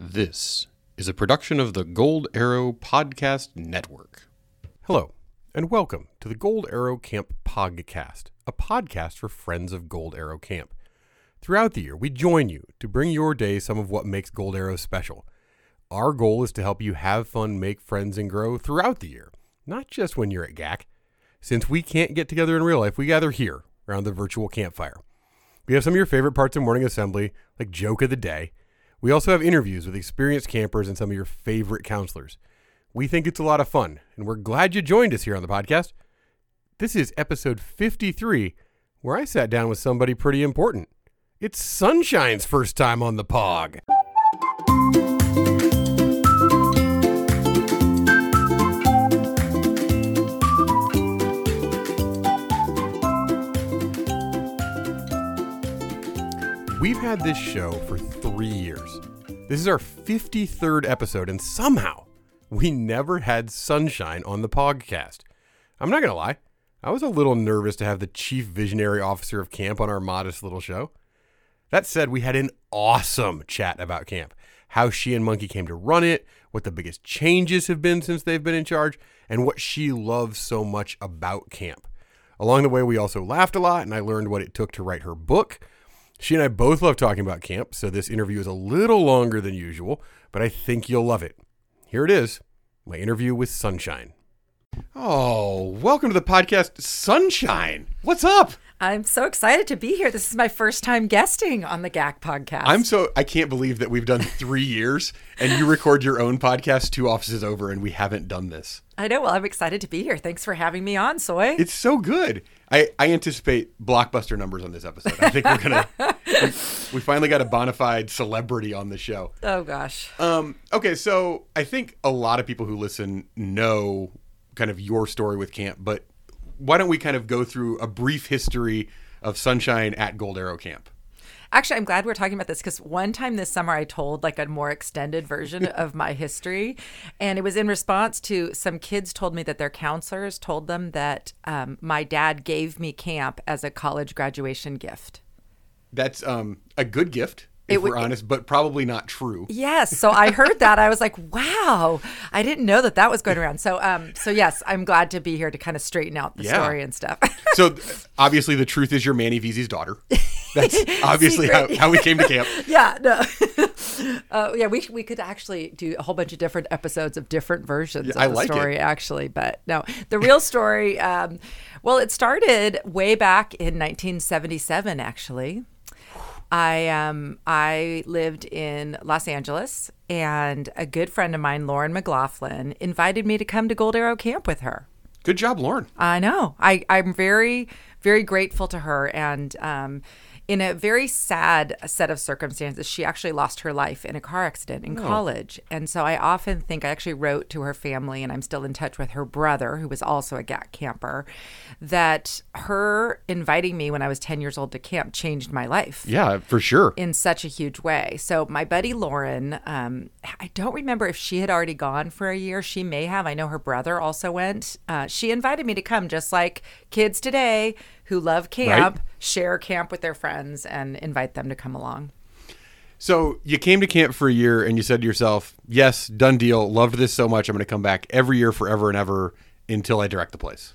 This is a production of the Gold Arrow Podcast Network. Hello, and welcome to the Gold Arrow Camp Podcast, a podcast for friends of Gold Arrow Camp. Throughout the year, we join you to bring your day some of what makes Gold Arrow special. Our goal is to help you have fun, make friends, and grow throughout the year, not just when you're at GAC. Since we can't get together in real life, we gather here around the virtual campfire. We have some of your favorite parts of morning assembly, like joke of the day. We also have interviews with experienced campers and some of your favorite counselors. We think it's a lot of fun, and we're glad you joined us here on the podcast. This is episode 53, where I sat down with somebody pretty important. It's Sunshine's first time on the POG. We've had this show for three years. This is our 53rd episode, and somehow we never had Sunshine on the podcast. I'm not going to lie, I was a little nervous to have the chief visionary officer of camp on our modest little show. That said, we had an awesome chat about camp, how she and Monkey came to run it, what the biggest changes have been since they've been in charge, and what she loves so much about camp. Along the way, we also laughed a lot, and I learned what it took to write her book. She and I both love talking about camp, so this interview is a little longer than usual, but I think you'll love it. Here it is my interview with Sunshine. Oh, welcome to the podcast, Sunshine. What's up? I'm so excited to be here. This is my first time guesting on the GAC podcast. I'm so I can't believe that we've done three years and you record your own podcast two offices over and we haven't done this. I know. Well, I'm excited to be here. Thanks for having me on, Soy. It's so good. I, I anticipate blockbuster numbers on this episode. I think we're gonna we, we finally got a bona fide celebrity on the show. oh gosh. Um, okay, so I think a lot of people who listen know kind of your story with camp, but why don't we kind of go through a brief history of Sunshine at Gold Arrow Camp? Actually, I'm glad we're talking about this because one time this summer I told like a more extended version of my history, and it was in response to some kids told me that their counselors told them that um, my dad gave me camp as a college graduation gift. That's um, a good gift, if It we're honest, but probably not true. Yes. So I heard that. I was like, wow, I didn't know that that was going around. So, um, so yes, I'm glad to be here to kind of straighten out the Yeah. story and stuff. So obviously, the truth is you're Manny Veazey's daughter. That's obviously how, how we came to camp. yeah. No. uh, yeah. We we could actually do a whole bunch of different episodes of different versions of I the like it. story, actually. But no, the real story. Um, well, it started way back in 1977, actually. I um I lived in Los Angeles and a good friend of mine, Lauren McLaughlin, invited me to come to Gold Arrow Camp with her. Good job, Lauren. I know. I, I'm very, very grateful to her. And um, in a very sad set of circumstances, she actually lost her life in a car accident in college. And so I often think I actually wrote to her family, and I'm still in touch with her brother, who was also a GAC camper, that her inviting me when I was 10 years old to camp changed my life Yeah, for sure. in such a huge way. So my buddy Lauren, um, I don't remember if she had already gone for a year. She may have. I know her brother also went. Uh, she invited me to come, just like kids today who love camp, Right. share camp with their friends, and invite them to come along. So you came to camp for a year and you said to yourself, "Yes, done deal. Loved this so much. I'm going to come back every year, forever and ever, until I direct the place."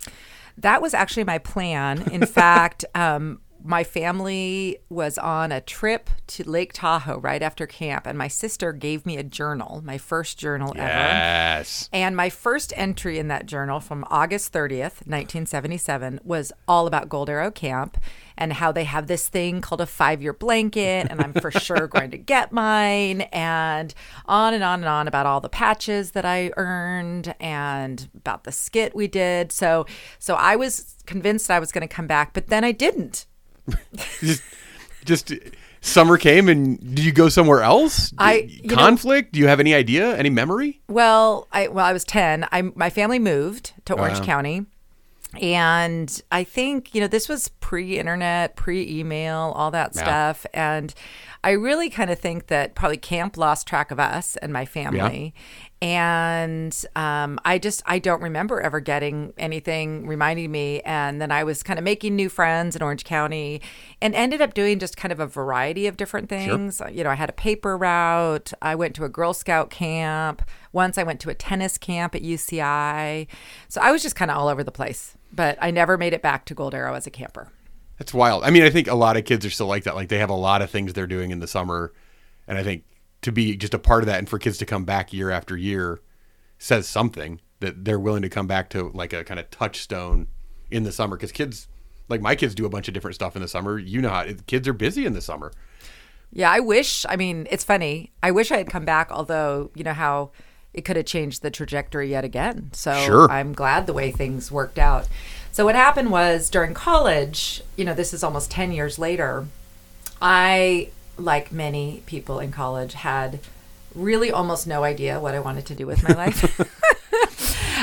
That was actually my plan. In fact, um, my family was on a trip to Lake Tahoe right after camp, and my sister gave me a journal, my first journal ever. Yes. And my first entry in that journal from August 30th, 1977, was all about Gold Arrow Camp and how they have this thing called a five year blanket. And I'm for sure going to get mine. And on and on and on about all the patches that I earned and about the skit we did. So, so I was convinced I was going to come back, but then I didn't. just, just summer came and did you go somewhere else? I- you know- conflict. Do you have any idea? Any memory? Well, I well, I was ten. I my family moved to Orange County, And I think, you know, this was pre internet, pre email, all that Yeah. stuff. And I really kind of think that probably camp lost track of us and my family. And um, I just, I don't remember ever getting anything reminding me. And then I was kind of making new friends in Orange County and ended up doing just kind of a variety of different things. You know, I had a paper route, I went to a Girl Scout camp. Once I went to a tennis camp at UCI. So I was just kind of all over the place, but I never made it back to Gold Arrow as a camper. That's wild. I mean, I think a lot of kids are still like that. Like they have a lot of things they're doing in the summer, and I think to be just a part of that and for kids to come back year after year says something that they're willing to come back to like a kind of touchstone in the summer because kids like my kids do a bunch of different stuff in the summer. You know how kids are busy in the summer. Yeah, I wish. I mean, it's funny. I wish I had come back, although, you know, how it could have changed the trajectory yet again. So Sure. I'm glad the way things worked out. So what happened was during college, you know, this is almost 10 years later, I, like many people in college, had really almost no idea what I wanted to do with my life.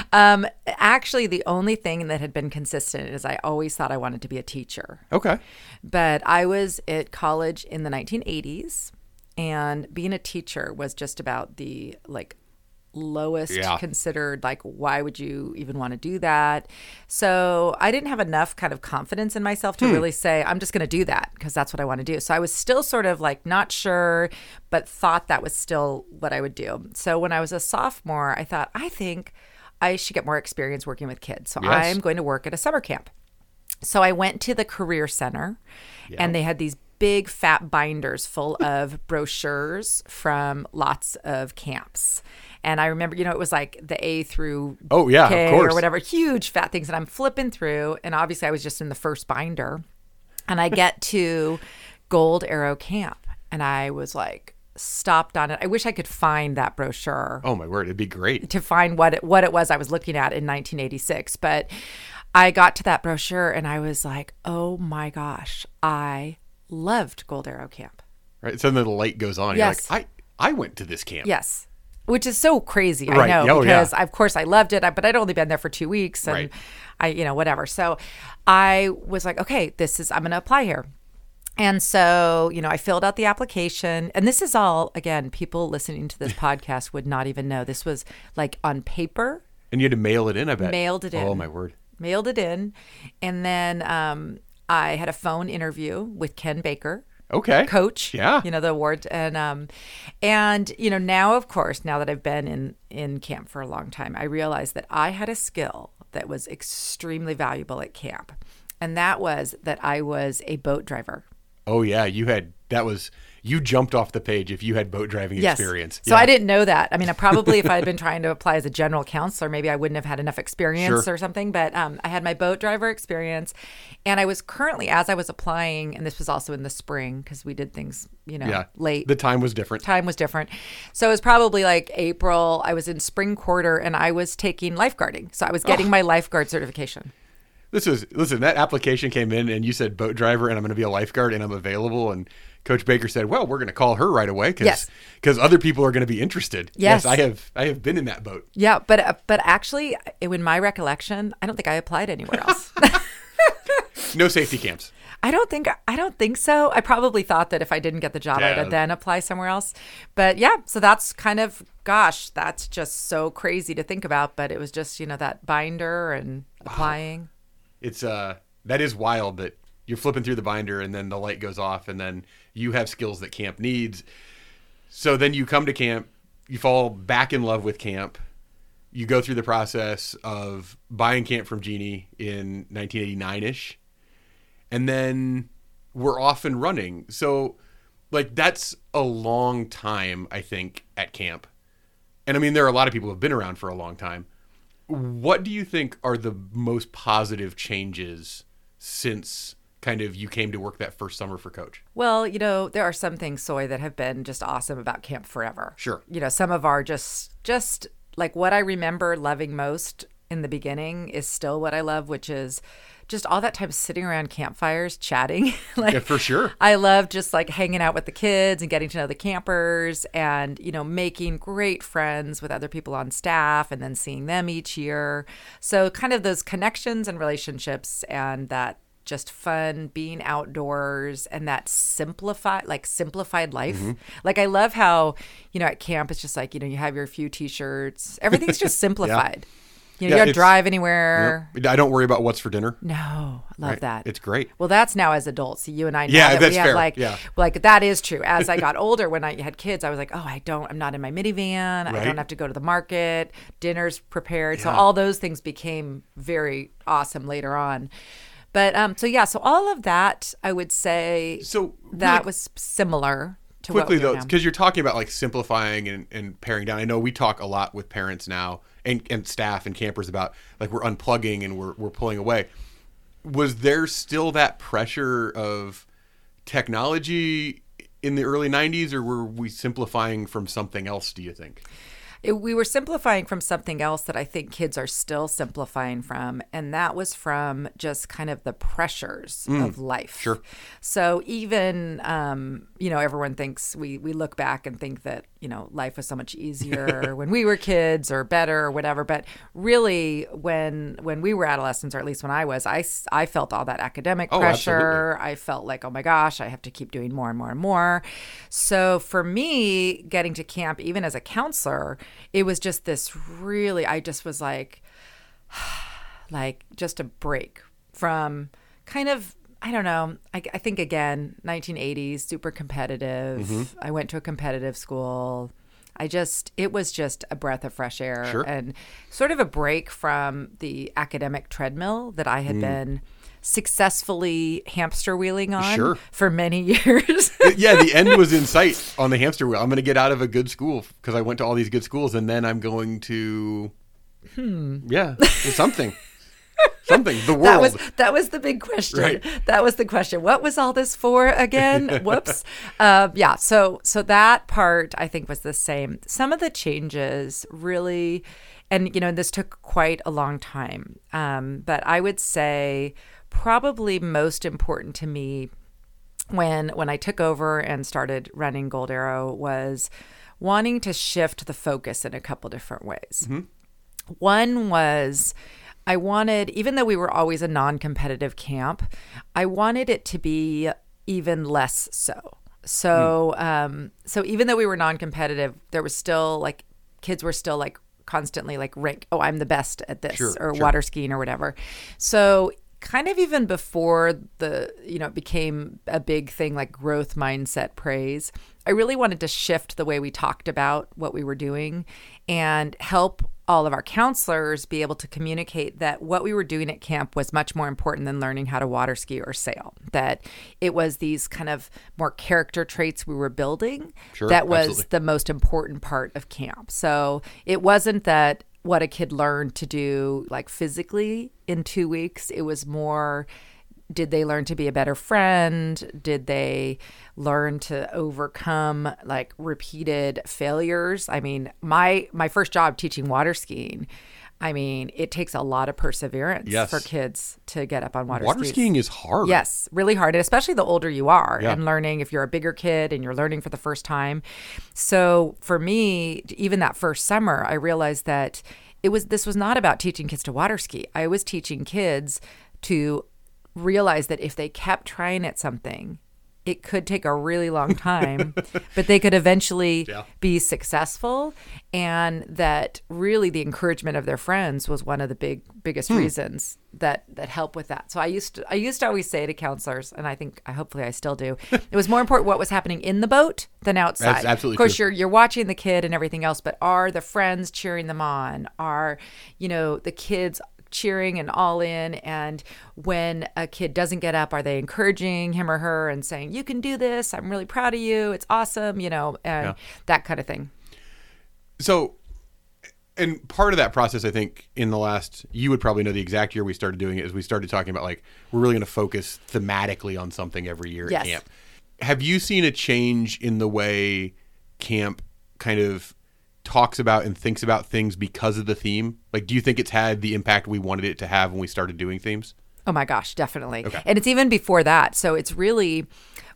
um, actually, the only thing that had been consistent is I always thought I wanted to be a teacher Okay. but I was at college in the 1980s, and being a teacher was just about the like lowest Yeah. considered like why would you even want to do that? So i didn't have enough kind of confidence in myself to hmm. really say i'm just going to do that because that's what i want to do. So i was still sort of like not sure but thought that was still what i would do. So when i was a sophomore i thought i think i should get more experience working with kids. So Yes. i'm going to work at a summer camp. So I went to the career center and they had these big fat binders full of brochures from lots of camps. And I remember, you know, it was like the A through Oh, yeah, of K course. or whatever, huge fat things. And I'm flipping through, and obviously I was just in the first binder. And I get to Gold Arrow Camp, and I was like stopped on it. I wish I could find that brochure Oh my word, it'd be great. to find what it, what it was I was looking at in 1986. But I got to that brochure and I was like, oh my gosh, I loved Gold Arrow Camp. Right. So then the light goes on. Yes. You're like, I I went to this camp. Yes. Which is so crazy, Right. I know, Oh, yeah. because of course I loved it, but I'd only been there for two weeks, and Right. I, you know, whatever. So I was like, okay, this is I'm going to apply here, and so you know, I filled out the application, and this is all again, people listening to this podcast would not even know this was like on paper, And you had to mail it in. I bet. Mailed it in. Oh my word. mailed it in, and then um, I had a phone interview with Ken Baker, Okay. coach. Yeah. you know the award, and um, and you know now, of course, now that I've been in in camp for a long time, I realized that I had a skill that was extremely valuable at camp, and that was that I was a boat driver. Oh yeah, you had that was you jumped off the page if you had boat driving Yes. experience. So Yeah. I didn't know that. I mean, I probably if I had been trying to apply as a general counselor, maybe I wouldn't have had enough experience Sure. or something. But um, I had my boat driver experience, and I was currently as I was applying, and this was also in the spring because we did things, you know, Yeah. late. The time was different. time was different. So it was probably like April. I was in spring quarter, and I was taking lifeguarding. So I was Oh. getting my lifeguard certification. This is listen. That application came in, and you said boat driver, and I'm going to be a lifeguard, and I'm available. And Coach Baker said, "Well, we're going to call her right away because Yes. other people are going to be interested." Yes. I have I have been in that boat. Yeah, but uh, but actually, in my recollection, I don't think I applied anywhere else. No safety camps. I don't think I don't think so. I probably thought that if I didn't get the job, Yeah. I'd then apply somewhere else. But yeah, so that's kind of gosh, that's just so crazy to think about. But it was just you know that binder and applying. It's uh that is wild that you're flipping through the binder and then the light goes off and then you have skills that camp needs. So then you come to camp, you fall back in love with camp. You go through the process of buying camp from Genie in 1989ish. And then we're off and running. So like that's a long time I think at camp. And I mean there are a lot of people who have been around for a long time what do you think are the most positive changes since kind of you came to work that first summer for coach Well, you know, there are some things, Soy, that have been just awesome about Camp Forever. Sure. You know, some of our just just like what I remember loving most in the beginning is still what I love, which is just all that time sitting around campfires chatting. like Yeah, for sure. I love just like hanging out with the kids and getting to know the campers and, you know, making great friends with other people on staff and then seeing them each year. So, kind of those connections and relationships and that just fun being outdoors and that simplified like simplified life Mm-hmm. like i love how you know at camp it's just like you know you have your few t-shirts everything's just simplified you know Yeah, you don't drive anywhere I don't worry about what's for dinner. no i love Right. that It's great. well, that's now as adults. See, you and I. Now Yeah, that that's we have fair. Like, Yeah. like that is true. As I got older, when I had kids, I was like, oh, I don't. I'm not in my minivan. I don't have to go to the market. Dinner's prepared. So all those things became very awesome later on. But um, so yeah, so all of that, I would say So that really was similar to quickly though, because you're talking about like simplifying and, and paring down. I know we talk a lot with parents now and, and staff and campers about like we're unplugging and we're we're pulling away. Was there still that pressure of technology in the early '90s, or were we simplifying from something else? Do you think? It, we were simplifying from something else that I think kids are still simplifying from, and that was from just kind of the pressures of life. Mm, sure. So even um, you know, everyone thinks we we look back and think that you know life was so much easier when we were kids or better or whatever. But really, when when we were adolescents, or at least when I was, I I felt all that academic Oh, pressure. I felt like, oh my gosh, I have to keep doing more and more and more. So for me, getting to camp, even as a counselor, it was just this really, I just was like, like just a break from kind of, I don't know, I, I think again, 1980s, super competitive. Mm-hmm. I went to a competitive school. I just, it was just a breath of fresh air Sure. and sort of a break from the academic treadmill that I Mm. had been successfully hamster wheeling on Sure. for many years. yeah, the end was in sight on the hamster wheel. I'm going to get out of a good school because I went to all these good schools, and then I'm going to, hmm, yeah, something, something. The world. that was that was the big question. Right. That was the question. What was all this for again? Whoops. Uh, yeah. So so that part I think was the same. Some of the changes really, and you know this took quite a long time. Um, but I would say probably most important to me when when I took over and started running Gold Arrow was wanting to shift the focus in a couple different ways. One was I wanted, even though we were always a non competitive camp, I wanted it to be even less so. So, um, so even though we were non competitive, there was still like kids were still like constantly like rank, oh, I'm the best at this Sure, or sure. water skiing or whatever. So, kind of even before the you know it became a big thing like growth mindset praise i really wanted to shift the way we talked about what we were doing and help all of our counselors be able to communicate that what we were doing at camp was much more important than learning how to water ski or sail that it was these kind of more character traits we were building Sure, that was absolutely. the most important part of camp so it wasn't that what a kid learned to do like physically in two weeks it was more did they learn to be a better friend did they learn to overcome like repeated failures i mean my my first job teaching water skiing i mean it takes a lot of perseverance Yes. for kids to get up on water, water skis. skiing is hard. Yes, really hard, and especially the older you are Yeah. and learning if you're a bigger kid and you're learning for the first time. So for me, even that first summer, I realized that it was this was not about teaching kids to water ski. I was teaching kids to realize that if they kept trying at something, it could take a really long time, but they could eventually Yeah. be successful and that really the encouragement of their friends was one of the big biggest Hmm. reasons that that help with that. So I used to I used to always say to counselors and I think I hopefully I still do. it was more important what was happening in the boat than outside. That's absolutely Of course true. you're you're watching the kid and everything else, but are the friends cheering them on? Are, you know, the kids cheering and all in and when a kid doesn't get up are they encouraging him or her and saying you can do this i'm really proud of you it's awesome you know and Yeah. that kind of thing So, and part of that process, I think, in the last, you would probably know the exact year we started doing it, is we started talking about like we're really going to focus thematically on something every year Yes. at camp. Have you seen a change in the way camp kind of talks about and thinks about things because of the theme? Like, do you think it's had the impact we wanted it to have when we started doing themes? Oh my gosh, definitely. Okay. And it's even before that. So it's really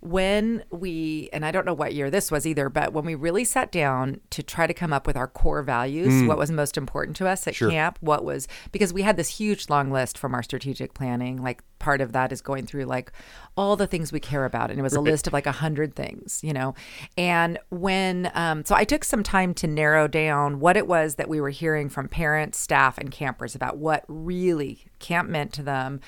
when we, and I don't know what year this was either, but when we really sat down to try to come up with our core values, mm. what was most important to us at camp, what was, because we had this huge long list from our strategic planning. Like part of that is going through like all the things we care about. And it was a list of like a hundred things, you know? And when, um, so I took some time to narrow down what it was that we were hearing from parents, staff, and campers about what really camp meant to them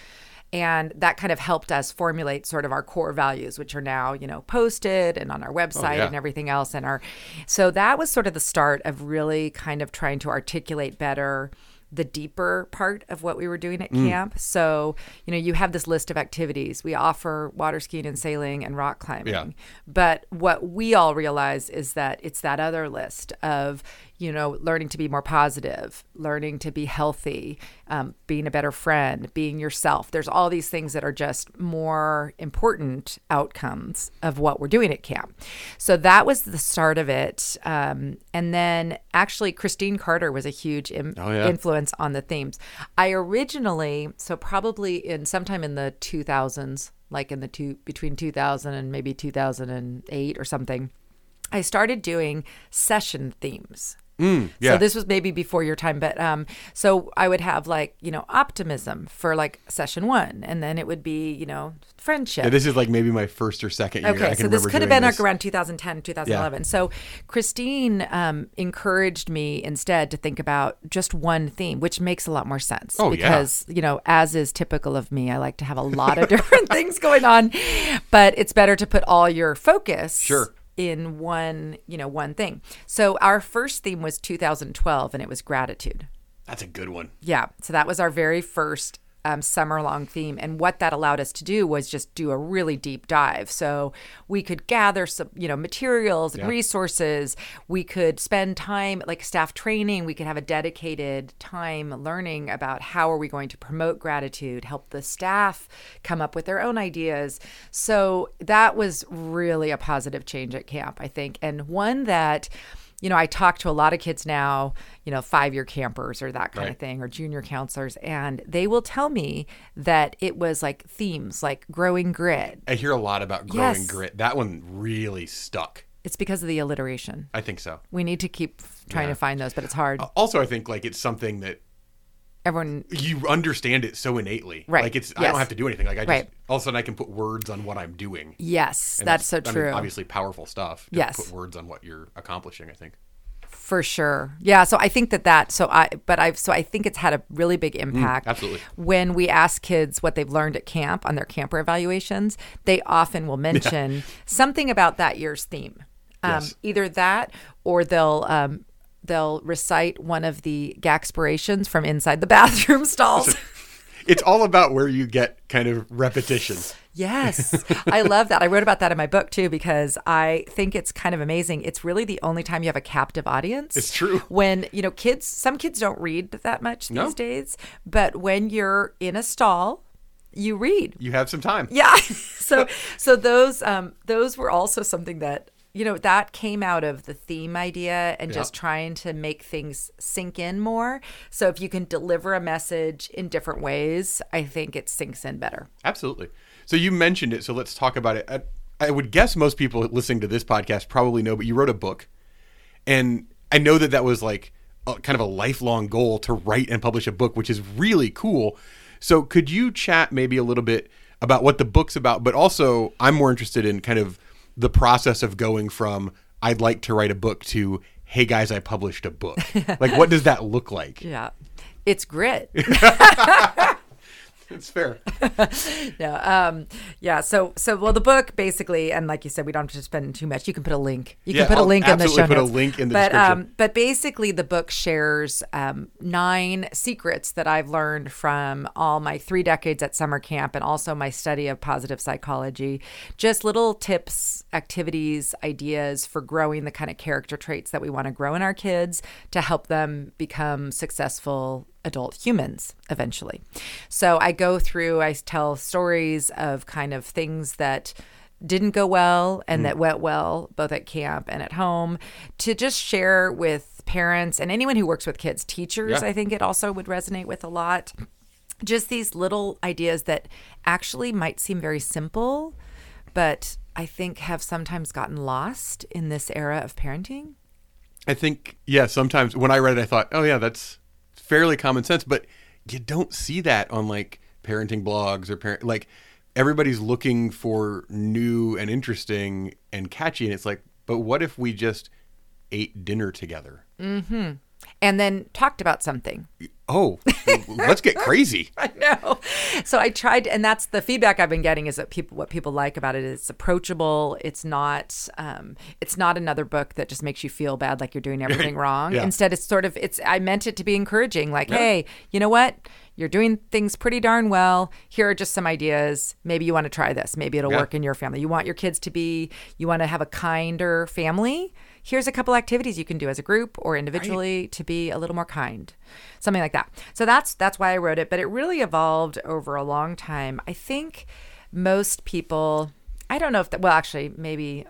and that kind of helped us formulate sort of our core values which are now you know posted and on our website yeah. and everything else and our so that was sort of the start of really kind of trying to articulate better the deeper part of what we were doing at mm. camp. So you know you have this list of activities. We offer water skiing and sailing and rock climbing. Yeah. but what we all realize is that it's that other list of you know learning to be more positive learning to be healthy um, being a better friend being yourself there's all these things that are just more important outcomes of what we're doing at camp so that was the start of it um, and then actually christine carter was a huge Im- Oh, yeah. influence on the themes i originally so probably in sometime in the 2000s like in the two between 2000 and maybe 2008 or something I started doing session themes. Yeah. So this was maybe before your time, but um, so I would have like you know optimism for like session one, and then it would be you know friendship. Yeah, this is like maybe my first or second year. I Okay, so this could have been this. like around 2010, 2011. So Christine um, encouraged me instead to think about just one theme, which makes a lot more sense. Oh, yeah. because you know, as is typical of me, I like to have a lot of different things going on, but it's better to put all your focus. Sure. In one, you know, one thing. So our first theme was 2012, and it was gratitude. That's a good one. Yeah. So that was our very first um, summer long theme. And what that allowed us to do was just do a really deep dive. So we could gather some, you know, materials and resources. We could spend time like staff training. We could have a dedicated time learning about how are we going to promote gratitude, help the staff come up with their own ideas. So that was really a positive change at camp, I think. And one that, you know, I talk to a lot of kids now, you know, five year campers or that kind of thing, or junior counselors, and they will tell me that it was like themes like growing grit. I hear a lot about growing Yes. grit. That one really stuck. It's because of the alliteration. I think so. We need to keep trying Yeah. to find those, but it's hard. Uh, also, I think like it's something that Everyone, you understand it so innately. Right. Like it's yes. I don't have to do anything. Like I just Right. all of a sudden I can put words on what I'm doing. yes, And that's so I mean, true. obviously powerful stuff. To Yes. Put words on what you're accomplishing, I think. For sure. Yeah. So I think that that, so I, but I've, so I think it's had a really big impact. Mm, absolutely. When we ask kids what they've learned at camp on their camper evaluations, they often will mention something about that year's theme. Um, Yes. Either that or they'll, um, they'll recite one of the gaxpirations from inside the bathroom stalls. It's all about where you get kind of repetition. Yes, I love that. I wrote about that in my book too because I think it's kind of amazing. It's really the only time you have a captive audience. It's true. When, you know, kids, some kids don't read that much these days, but when you're in a stall, you read. You have some time. Yeah. so so those um those were also something that you know that came out of the theme idea and just trying to make things sink in more. So if you can deliver a message in different ways, I think it sinks in better. Absolutely. So you mentioned it, so let's talk about it. I, I would guess most people listening to this podcast probably know, but you wrote a book, and I know that that was like a, kind of a lifelong goal to write and publish a book, which is really cool. So could you chat maybe a little bit about what the book's about, but also I'm more interested in kind of the process of going from I'd like to write a book to hey guys, I published a book. like what does that look like? Yeah. It's grit. It's fair. no, um, yeah. So, so well, the book basically, and like you said, we don't have to spend too much. You can put a link. You Yeah, can put a I'll link in the show absolutely put a link in the but, description. Um, but basically, the book shares um, nine secrets that I've learned from all my three decades at summer camp, and also my study of positive psychology. Just little tips, activities, ideas for growing the kind of character traits that we want to grow in our kids to help them become successful adult humans eventually. So I go through, I tell stories of kind of things that didn't go well and mm. that went well both at camp and at home to just share with parents and anyone who works with kids, teachers, Yeah. I think it also would resonate with a lot. Just these little ideas that actually might seem very simple, but I think have sometimes gotten lost in this era of parenting. I think yeah. Sometimes when I read it, I thought, oh yeah, that's fairly common sense, but you don't see that on like parenting blogs or parent like everybody's looking for new and interesting and catchy, and it's like, but what if we just ate dinner together? Mm-hmm. And then talked about something. Oh, let's get crazy. I know. So I tried, and that's the feedback I've been getting is that people, what people like about it is it's approachable. It's not, um, it's not another book that just makes you feel bad like you're doing everything wrong. Yeah. Instead, it's sort of, it's. I meant it to be encouraging. Like, hey, you know what? You're doing things pretty darn well. Here are just some ideas. Maybe you want to try this. Maybe it'll Yeah. work in your family. You want your kids to be, you want to have a kinder family. Here's a couple activities you can do as a group or individually to be a little more kind. Something like that. So that's that's why I wrote it, but it really evolved over a long time. I think most people I don't know if that well actually maybe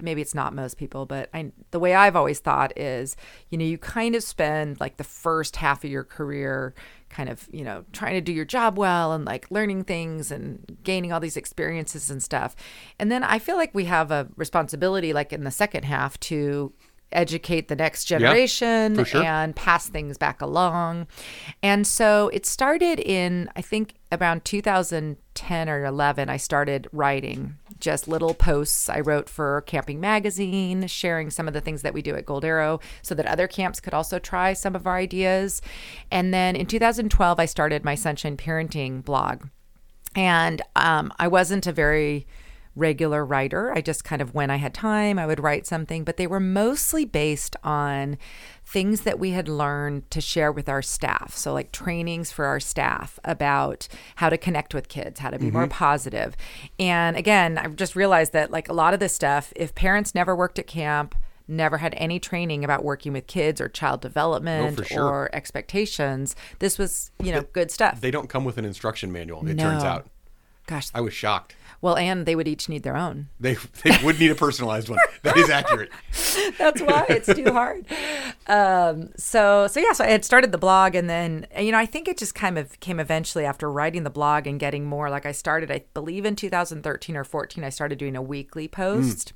maybe it's not most people, but I, the way I've always thought is, you know, you kind of spend like the first half of your career kind of, you know, trying to do your job well and like learning things and gaining all these experiences and stuff. And then I feel like we have a responsibility, like in the second half, to educate the next generation for sure. and pass things back along. And so it started in, I think, around 2010 or 11, I started writing just little posts I wrote for Camping Magazine, sharing some of the things that we do at Gold Arrow so that other camps could also try some of our ideas. And then in 2012, I started my Sunshine Parenting blog. And um, I wasn't a very regular writer. I just kind of, when I had time, I would write something, but they were mostly based on things that we had learned to share with our staff. So, like trainings for our staff about how to connect with kids, how to be more mm-hmm. positive. And again, I've just realized that, like, a lot of this stuff, if parents never worked at camp, never had any training about working with kids or child oh, development for sure. or expectations, this was, you know, good stuff. They don't come with an instruction manual. It turns out. Gosh, I was shocked. well, and they would each need their own. They they would need a personalized one. That is accurate. That's why it's too hard. Um, so so yeah, so I had started the blog, and then you know I think it just kind of came eventually after writing the blog and getting more. Like I started, I believe in 2013 or 14, I started doing a weekly post.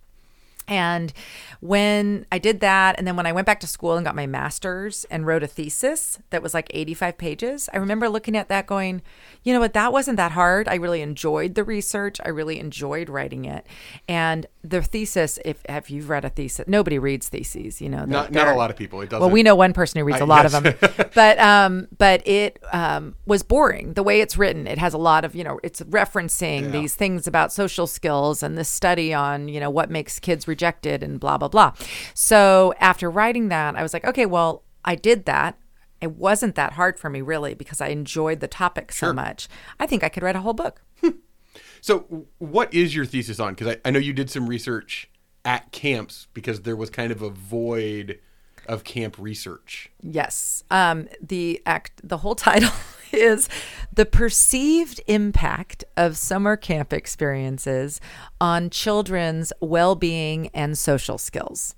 And when I did that, and then when I went back to school and got my master's and wrote a thesis that was like 85 pages, I remember looking at that going, you know what, that wasn't that hard. I really enjoyed the research. I really enjoyed writing it. And the thesis, if, if you've read a thesis, nobody reads theses, you know. they're- Not not a lot of people. It doesn't. well, we know one person who reads I- a lot yes. of them, but um, but it um, was boring the way it's written. It has a lot of you know, it's referencing these things about social skills and this study on you know what makes kids rejected and blah blah blah. So after writing that, I was like, okay, well, I did that. It wasn't that hard for me really because I enjoyed the topic so much. I think I could write a whole book. So, what is your thesis on? Because I, I know you did some research at camps because there was kind of a void of camp research. Yes. Um, the act, the whole title is the perceived impact of summer camp experiences on children's well-being and social skills.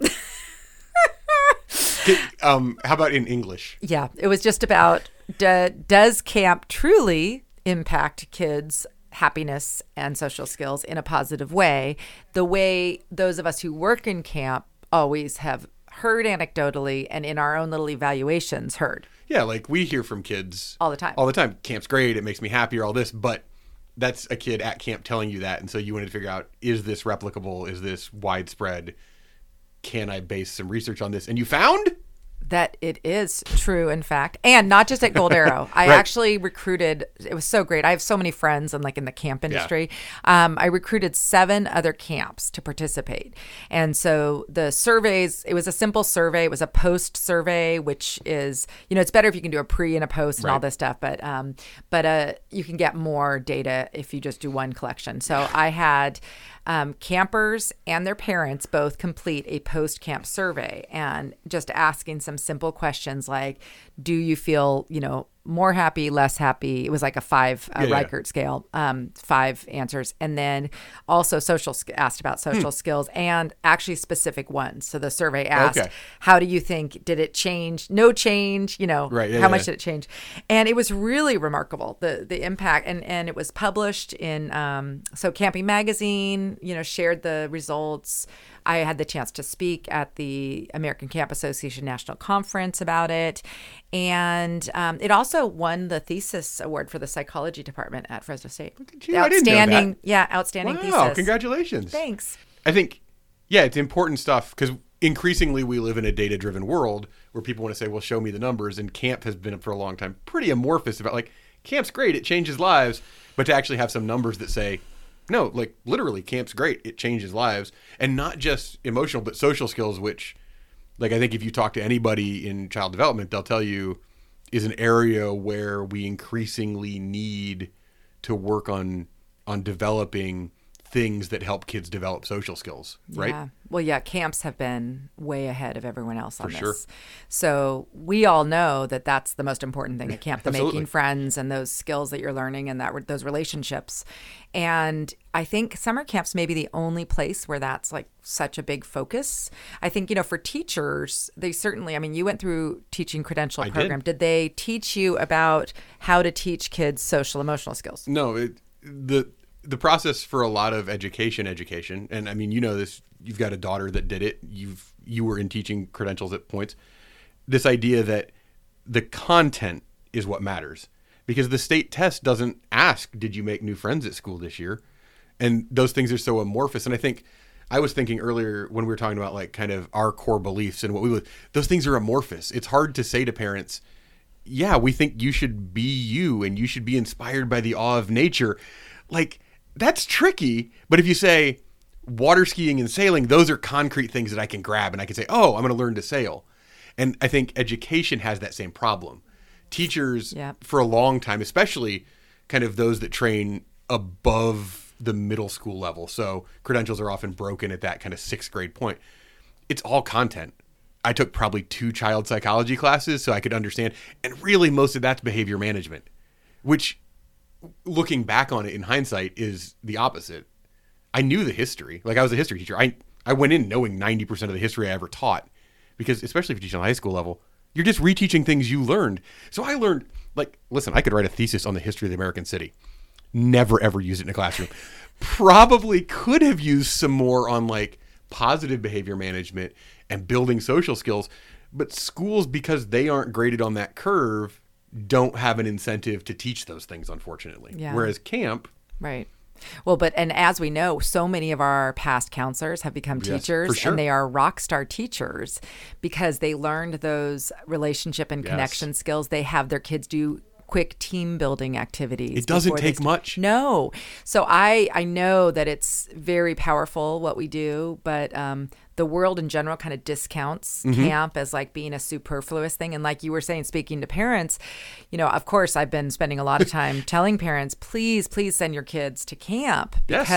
Um, how about in English? Yeah, it was just about do, does camp truly impact kids' happiness and social skills in a positive way? The way those of us who work in camp always have heard anecdotally and in our own little evaluations heard. Yeah, like we hear from kids All the time. All the time. Camp's great. It makes me happier. All this, but that's a kid at camp telling you that, and so you wanted to figure out: is this replicable? Is this widespread? Can I base some research on this? And you found that it is true, in fact, and not just at Gold Arrow. I Right. actually recruited. It was so great. I have so many friends, and like in the camp industry, um, I recruited seven other camps to participate. And so the surveys. It was a simple survey. It was a post survey, which is you know it's better if you can do a pre and a post and all this stuff. But um, but uh, you can get more data if you just do one collection. So I had um, campers and their parents both complete a post camp survey and just asking some simple questions like do you feel you know more happy, less happy. It was like a five uh, Yeah, yeah. Likert scale, um, five answers, and then also social sk- asked about social skills and actually specific ones. So the survey asked, Okay. "How do you think did it change? No change? You know, Right, yeah, how yeah. much did it change?" And it was really remarkable the the impact, and and it was published in um, so Camping Magazine. You know, shared the results. I had the chance to speak at the American Camp Association National Conference about it. And um, it also won the thesis award for the psychology department at Fresno State. at you. I didn't know that. outstanding, yeah, outstanding Wow, thesis. congratulations. Thanks. I think, yeah, it's important stuff because increasingly we live in a data driven world where people want to say, well, show me the numbers. And camp has been for a long time pretty amorphous about like, camp's great, it changes lives. But to actually have some numbers that say, no, like literally, camp's great, it changes lives. And not just emotional, but social skills, which, like, I think if you talk to anybody in child development, they'll tell you is an area where we increasingly need to work on on developing things that help kids develop social skills, right? Yeah. Well, yeah, camps have been way ahead of everyone else on this. sure. So we all know that that's the most important thing at camp: the making friends and those skills that you're learning and that those relationships. And I think summer camps may be the only place where that's like such a big focus. I think you know for teachers, they certainly. I mean, you went through teaching credential I did. program. Did they teach you about how to teach kids social emotional skills? No, it, the the process for a lot of education, education, and I mean, you know this. You've got a daughter that did it. You've you were in teaching credentials at points. This idea that the content is what matters because the state test doesn't ask, "Did you make new friends at school this year?" And those things are so amorphous. And I think I was thinking earlier when we were talking about like kind of our core beliefs and what we would. Those things are amorphous. It's hard to say to parents yeah, we think you should be you and you should be inspired by the awe of nature. Like, that's tricky. But if you say water skiing and sailing, those are concrete things that I can grab and I can say, oh, I'm going to learn to sail. And I think education has that same problem. Teachers, for a long time, especially kind of those that train above the middle school level, so credentials are often broken at that kind of sixth grade point it's all content. I took probably two child psychology classes so I could understand. And really, most of that's behavior management, which, looking back on it in hindsight, is the opposite. I knew the history. Like, I was a history teacher. I, I went in knowing 90% of the history I ever taught because, especially if you teach on the high school level, you're just reteaching things you learned. So I learned, like, listen, I could write a thesis on the history of the American city. Never ever use it in a classroom. Probably could have used some more on like positive behavior management and building social skills. But schools, because they aren't graded on that curve, don't have an incentive to teach those things, unfortunately. Yeah. Whereas camp, Right. Well, but and as we know, so many of our past counselors have become Yes, teachers, sure. and they are rock star teachers because they learned those relationship and Yes. connection skills. They have their kids do quick team building activities. It doesn't take much. No. So I I know that it's very powerful what we do, but um, the world in general kind of discounts Mm-hmm. camp as like being a superfluous thing. And like you were saying, speaking to parents, you know, of course, I've been spending a lot of time telling parents, please, please send your kids to camp Yes.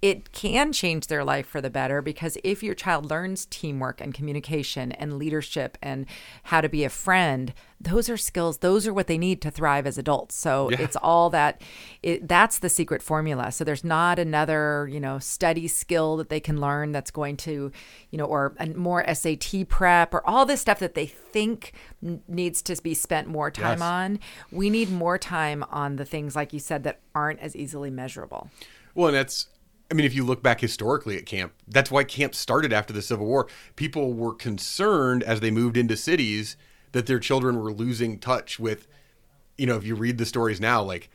It can change their life for the better. Because if your child learns teamwork and communication and leadership and how to be a friend, those are skills. Those are what they need to thrive as adults. So Yeah. it's all that. It, that's the secret formula. So there's not another, you know, study skill that they can learn that's going to, you know, or more SAT prep or all this stuff that they think n- needs to be spent more time Yes. on. We need more time on the things, like you said, that aren't as easily measurable. Well, and that's, I mean, if you look back historically at camp, that's why camp started after the Civil War. People were concerned as they moved into cities that their children were losing touch with, you know, if you read the stories now, like,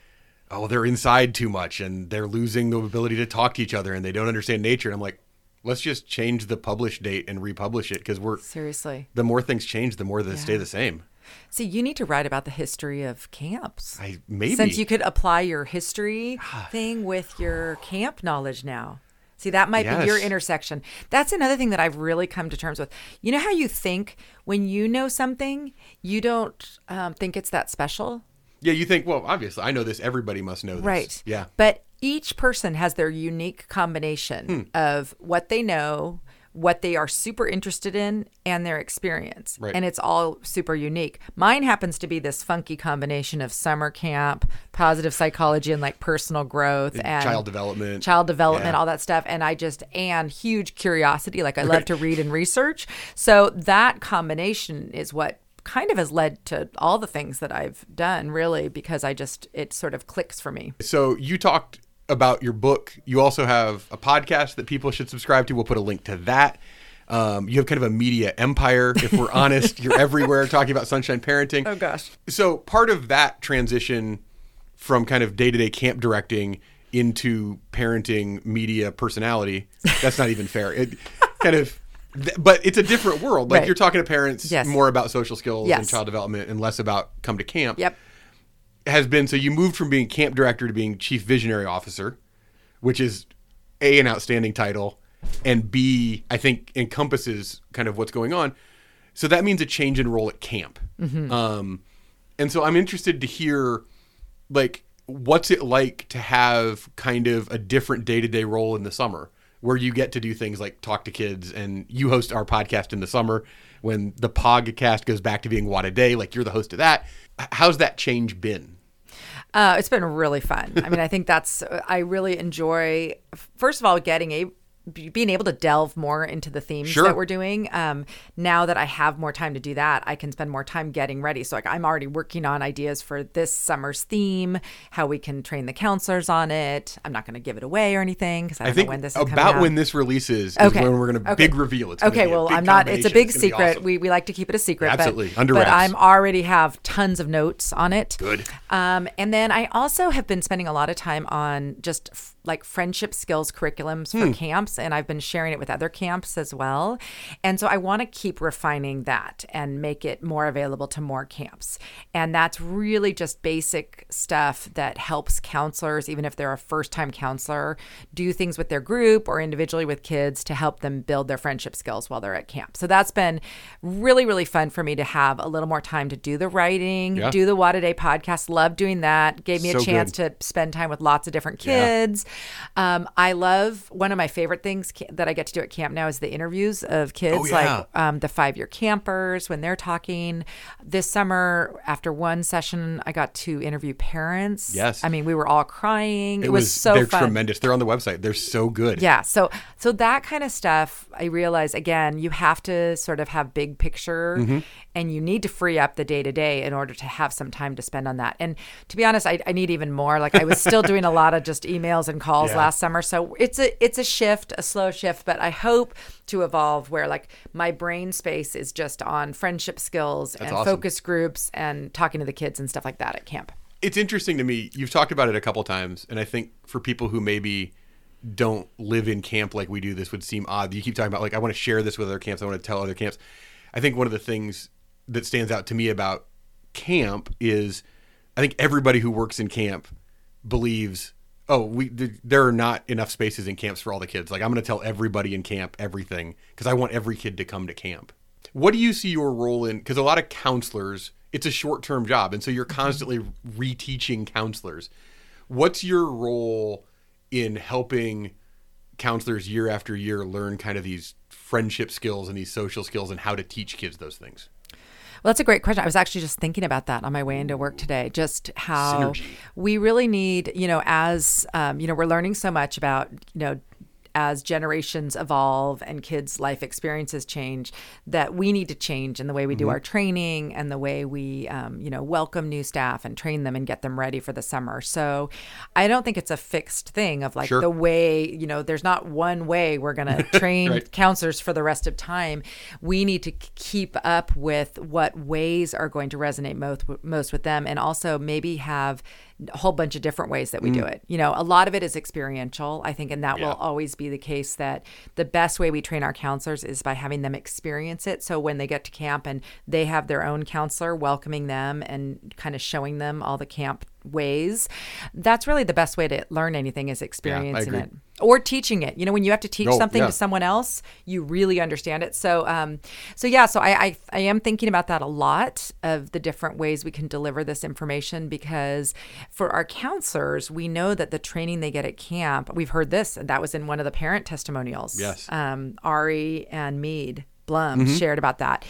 oh, they're inside too much and they're losing the ability to talk to each other and they don't understand nature. And I'm like, let's just change the publish date and republish it because we're, Seriously. the more things change, the more they stay the same. See, you need to write about the history of camps. I maybe. Since you could apply your history thing with your camp knowledge now. See, that might be your intersection. That's another thing that I've really come to terms with. You know how you think when you know something, you don't um, think it's that special? yeah, you think, well, obviously, I know this. Everybody must know this. Right. Yeah. But each person has their unique Hmm. combination of what they know, what they are super interested in and their experience. Right. And it's all super unique. Mine happens to be this funky combination of summer camp, positive psychology, and like personal growth and child development. child development, Yeah. all that stuff. And I just, and huge curiosity. Like I love to read and research. So that combination is what kind of has led to all the things that I've done, really, because I just, it sort of clicks for me. So you talked about your book. You also have a podcast that people should subscribe to. We'll put a link to that. Um, you have kind of a media empire, if we're honest. You're everywhere talking about sunshine parenting. Oh, gosh. So part of that transition from kind of day to day camp directing into parenting media personality, that's not even fair. It kind of, th- but it's a different world. Like Right. you're talking to parents Yes. more about social skills and child development and less about come to camp Yep. Has been so you moved from being camp director to being chief visionary officer, which is a an outstanding title, and b I think encompasses kind of what's going on. So that means a change in role at camp. Um, and so I'm interested to hear, like, what's it like to have kind of a different day to day role in the summer, where you get to do things like talk to kids, and you host our podcast in the summer when the podcast goes back to being What a Day, like you're the host of that. How's that change been? Uh, it's been really fun. I mean, I think that's I really enjoy. First of all, getting a being able to delve more into the themes Sure. that we're doing. Um, now that I have more time to do that, I can spend more time getting ready. So like I'm already working on ideas for this summer's theme, how we can train the counselors on it. I'm not going to give it away or anything because I I don't think know when this is about out. when this releases is Okay. when we're going to Okay. big reveal. It's okay, well, I'm not. It's a big It's secret. awesome. We, we like to keep it a secret. Absolutely. but, Under but. I'm already have tons of notes on it. Good. Um, and then I also have been spending a lot of time on just like friendship skills curriculums for Hmm. camps, and I've been sharing it with other camps as well. And so I want to keep refining that and make it more available to more camps. And that's really just basic stuff that helps counselors, even if they're a first time counselor, do things with their group or individually with kids to help them build their friendship skills while they're at camp. So that's been really, really fun for me to have a little more time to do the writing, Yeah. do the What a Day podcast. Love doing that. Gave me So a chance good. to spend time with lots of different Yeah. Um, I love one of my favorite things ca- that I get to do at camp now is the interviews of kids, Oh, yeah. like um, the five year campers when they're talking. This summer, after one session, I got to interview parents. Yes. I mean, we were all crying. It, It was, was, so they're fun. tremendous. They're on the website. They're so good. Yeah. So so that kind of stuff, I realize again, you have to sort of have big picture Mm-hmm. and you need to free up the day to day in order to have some time to spend on that. And to be honest, I, I need even more. Like I was still doing a lot of just emails and calls Yeah. last summer. So it's a it's a shift, a slow shift, but I hope to evolve where like my brain space is just on friendship skills and awesome. focus groups and talking to the kids and stuff like that at camp. It's interesting to me. You've talked about it a couple times, and I think for people who maybe don't live in camp like we do, this would seem odd. You keep talking about like I want to share this with other camps. I want to tell other camps. I think one of the things that stands out to me about camp is I think everybody who works in camp believes oh we th- there are not enough spaces in camps for all the kids. Like i'm going to tell everybody in camp everything because i want every kid to come to camp. What do you see your role in because a lot of counselors it's a short-term job and so you're mm-hmm. constantly reteaching counselors. What's your role in helping counselors year after year learn kind of these friendship skills and these social skills and how to teach kids those things Well, that's a great question. I was actually just thinking about that on my way into work today. Just how Synergy. we really need, you know, as um, you know, we're learning so much about, you know, as generations evolve and kids' life experiences change, that we need to change in the way we do our training and the way we, um, you know, welcome new staff and train them and get them ready for the summer. So, I don't think it's a fixed thing of like Sure. the way, you know, there's not one way we're going to train Right. counselors for the rest of time. We need to keep up with what ways are going to resonate most most with them, and also maybe have a whole bunch of different ways that we do it. You know, a lot of it is experiential, I think, and that Mm. Yeah. will always be the case. That the best way we train our counselors is by having them experience it. So when they get to camp and they have their own counselor welcoming them and kind of showing them all the camp ways, that's really the best way to learn anything is experiencing agree. it. Or teaching it. You know, when you have to teach Oh, something yeah. to someone else, you really understand it. So, um, so yeah, so I, I, I am thinking about that a lot of the different ways we can deliver this information because for our counselors, we know that the training they get at camp, we've heard this, and that was in one of the parent testimonials. Yes. Um, Ari and Mead Blum shared about that.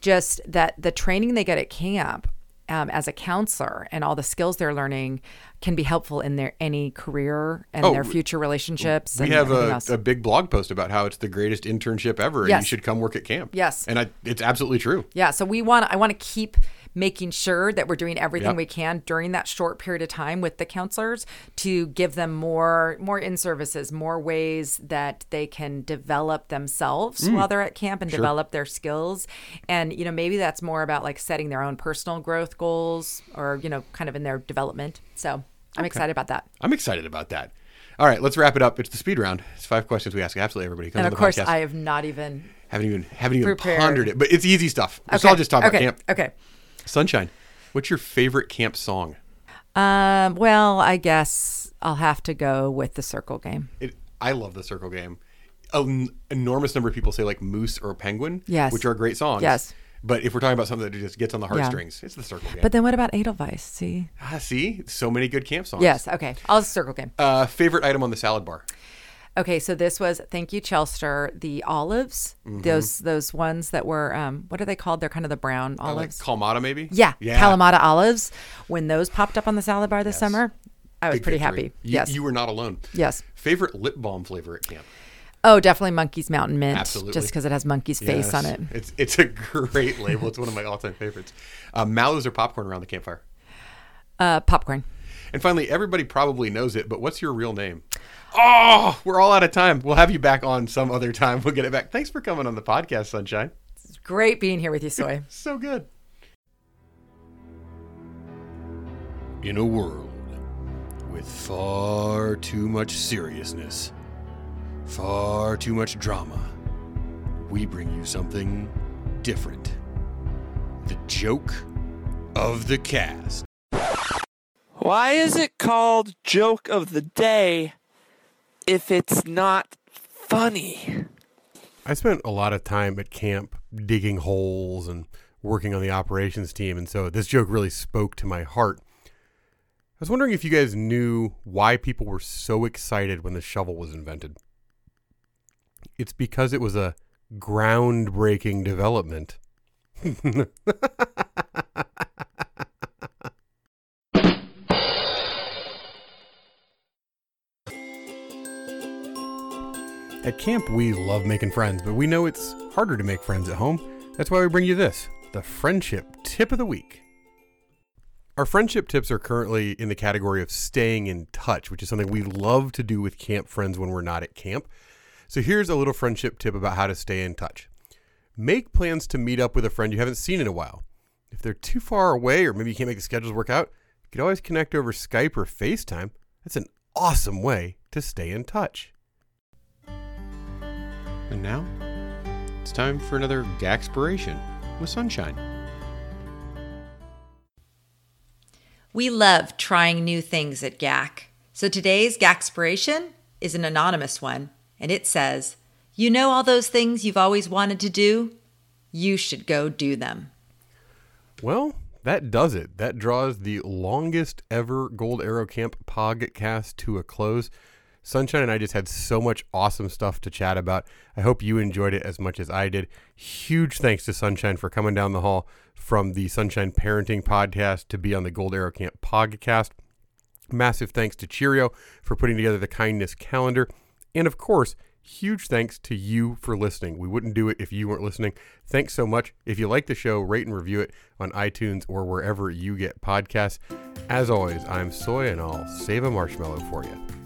Just that the training they get at camp um, as a counselor and all the skills they're learning can be helpful in their any career and Oh, their future relationships. We and have a, a big blog post about how it's the greatest internship ever, and Yes. you should come work at camp. Yes. and I, it's absolutely true. Yeah, so we want I want to keep making sure that we're doing everything Yep. we can during that short period of time with the counselors to give them more more in services, more ways that they can develop themselves Mm. while they're at camp and develop their skills. And you know, maybe that's more about like setting their own personal growth goals or, you know, kind of in their development. So, I'm excited about that. I'm excited about that. All right, let's wrap it up. It's the speed round. It's five questions we ask absolutely everybody. And of course, podcast. I have not even haven't even haven't even Prepared. pondered it, but it's easy stuff. Okay, all just talk about okay, camp. Okay. Sunshine. What's your favorite camp song? Um, well, I guess I'll have to go with the circle game. It, I love the circle game. An enormous number of people say like Moose or Penguin, Yes. which are great songs. Yes. But if we're talking about something that just gets on the heartstrings, it's the circle game. But then what about Edelweiss? See? ah, see, so many good camp songs. Yes. Okay. I'll circle game. Uh, favorite item on the salad bar? Okay. So this was thank you, Chelster. The olives, Mm-hmm. those those ones that were um, what are they called? They're kind of the brown Uh, like olives. Kalmata, maybe. yeah, yeah. Kalamata olives. When those popped up on the salad bar this summer, I was Big pretty victory. happy. You, yes. you were not alone. yes. Favorite lip balm flavor at camp? Oh, definitely Monkey's Mountain Mint. Absolutely. Just because it has Monkey's face on it. It's it's a great label. It's one of my all time favorites. Uh, mallows or popcorn around the campfire? Uh, popcorn. And finally, everybody probably knows it, but what's your real name? Oh, we're all out of time. We'll have you back on some other time. We'll get it back. Thanks for coming on the podcast, Sunshine. It's great being here with you, Soy. So good. In a world with far too much seriousness, far too much drama, we bring you something different. The joke of the cast. Why is it called joke of the day if it's not funny? I spent a lot of time at camp digging holes and working on the operations team, and so this joke really spoke to my heart. I was wondering if you guys knew why people were so excited when the shovel was invented. It's because it was a groundbreaking development. At camp, we love making friends, but we know it's harder to make friends at home. That's why we bring you this the Friendship Tip of the Week. Our friendship tips are currently in the category of staying in touch, which is something we love to do with camp friends when we're not at camp. So here's a little friendship tip about how to stay in touch. Make plans to meet up with a friend you haven't seen in a while. If they're too far away or maybe you can't make the schedules work out, you can always connect over Skype or FaceTime. That's an awesome way to stay in touch. And now, it's time for another GACspiration with Sunshine. We love trying new things at GAC. So today's GACspiration is an anonymous one, and it says, You know all those things you've always wanted to do? You should go do them. Well, that does it. That draws the longest ever Gold Arrow Camp podcast to a close. Sunshine and I just had so much awesome stuff to chat about. I hope you enjoyed it as much as I did. Huge thanks to Sunshine for coming down the hall from the Sunshine Parenting Podcast to be on the Gold Arrow Camp podcast. Massive thanks to Cheerio for putting together the kindness calendar. And of course, huge thanks to you for listening. We wouldn't do it if you weren't listening. Thanks so much. If you like the show, rate and review it on iTunes or wherever you get podcasts. As always, I'm Soy and I'll save a marshmallow for you.